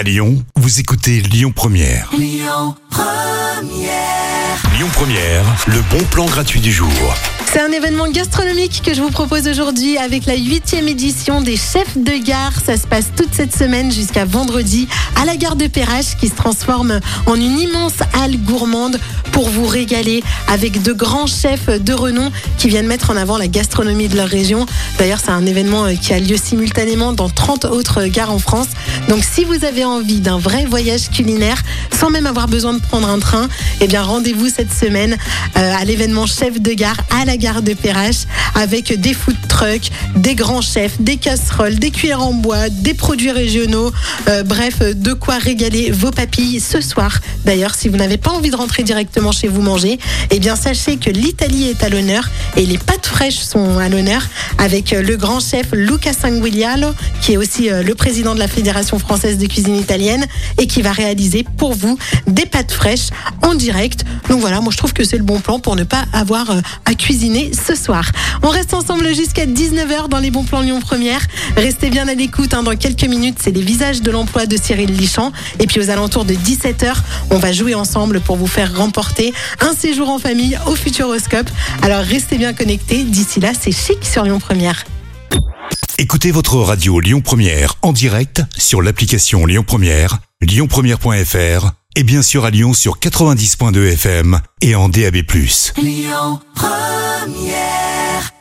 À Lyon, vous écoutez Lyon Première. Lyon Première, le bon plan gratuit du jour. C'est un événement gastronomique que je vous propose aujourd'hui avec la huitième édition des chefs de gare. Ça se passe toute cette semaine jusqu'à vendredi à la gare de Perrache qui se transforme en une immense halle gourmande pour vous régaler avec de grands chefs de renom qui viennent mettre en avant la gastronomie de leur région. D'ailleurs, c'est un événement euh, qui a lieu simultanément dans 30 autres gares en France. Donc si vous avez envie d'un vrai voyage culinaire sans même avoir besoin de prendre un train, eh bien rendez-vous cette semaine euh, à l'événement chef de gare à la gare de Perrache avec des food trucks, des grands chefs, des casseroles, des cuillères en bois, des produits régionaux, euh, bref, de quoi régaler vos papilles ce soir. D'ailleurs, si vous n'avez pas envie de rentrer directement chez vous manger, eh bien sachez que l'Italie est à l'honneur et les pâtes fraîches sont à l'honneur avec euh, le grand chef Luca Sanguigliano qui est aussi euh, le président de la Fédération française de cuisine italienne et qui va réaliser pour vous des pâtes fraîches en direct. Donc voilà, moi je trouve que c'est le bon plan pour ne pas avoir euh, à cuisiner ce soir. On reste ensemble jusqu'à 19h dans les bons plans Lyon Première. Restez bien à l'écoute, hein, dans quelques minutes, c'est les visages de l'emploi de Cyril Lichamp. Et puis aux alentours de 17h, on va jouer ensemble pour vous faire remporter un séjour en famille au Futuroscope. Alors restez bien connectés, d'ici là c'est chic sur Lyon Première. Écoutez votre radio Lyon Première en direct sur l'application Lyon Première, lyonpremière.fr et bien sûr à Lyon sur 90.2 FM et en DAB+. Lyon Première